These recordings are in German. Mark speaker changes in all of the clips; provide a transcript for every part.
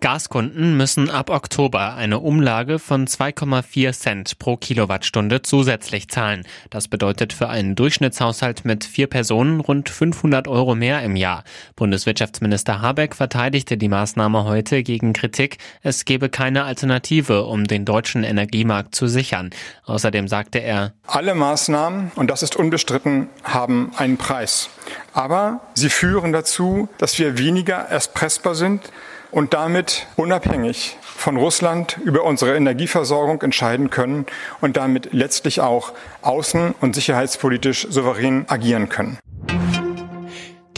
Speaker 1: Gaskunden müssen ab Oktober eine Umlage von 2,4 Cent pro Kilowattstunde zusätzlich zahlen. Das bedeutet für einen Durchschnittshaushalt mit vier Personen rund 500 Euro mehr im Jahr. Bundeswirtschaftsminister Habeck verteidigte die Maßnahme heute gegen Kritik, es gebe keine Alternative, um den deutschen Energiemarkt zu sichern. Außerdem sagte er,
Speaker 2: alle Maßnahmen, und das ist unbestritten, haben einen Preis. Aber sie führen dazu, dass wir weniger erpressbar sind, und damit unabhängig von Russland über unsere Energieversorgung entscheiden können und damit letztlich auch außen- und sicherheitspolitisch souverän agieren können.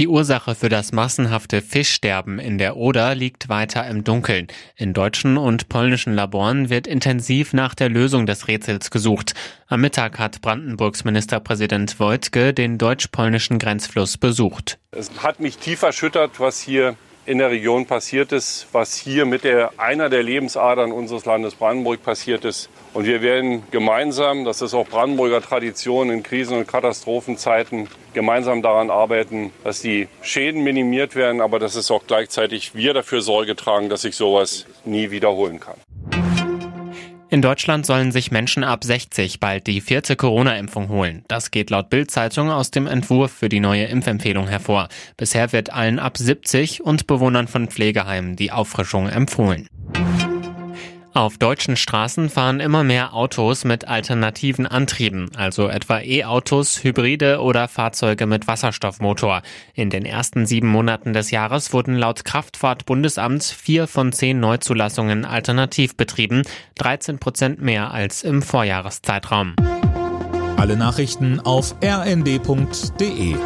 Speaker 1: Die Ursache für das massenhafte Fischsterben in der Oder liegt weiter im Dunkeln. In deutschen und polnischen Laboren wird intensiv nach der Lösung des Rätsels gesucht. Am Mittag hat Brandenburgs Ministerpräsident Wojtke den deutsch-polnischen Grenzfluss besucht.
Speaker 3: Es hat mich tief erschüttert, was hier in der Region passiert ist, was hier mit der, einer der Lebensadern unseres Landes Brandenburg passiert ist. Und wir werden gemeinsam, das ist auch Brandenburger Tradition in Krisen- und Katastrophenzeiten, gemeinsam daran arbeiten, dass die Schäden minimiert werden, aber dass es auch gleichzeitig wir dafür Sorge tragen, dass sich sowas nie wiederholen kann.
Speaker 1: In Deutschland sollen sich Menschen ab 60 bald die vierte Corona-Impfung holen. Das geht laut Bild-Zeitung aus dem Entwurf für die neue Impfempfehlung hervor. Bisher wird allen ab 70 und Bewohnern von Pflegeheimen die Auffrischung empfohlen. Auf deutschen Straßen fahren immer mehr Autos mit alternativen Antrieben, also etwa E-Autos, Hybride oder Fahrzeuge mit Wasserstoffmotor. In den ersten sieben Monaten des Jahres wurden laut Kraftfahrtbundesamt vier von zehn Neuzulassungen alternativ betrieben, 13 Prozent mehr als im Vorjahreszeitraum.
Speaker 4: Alle Nachrichten auf rnd.de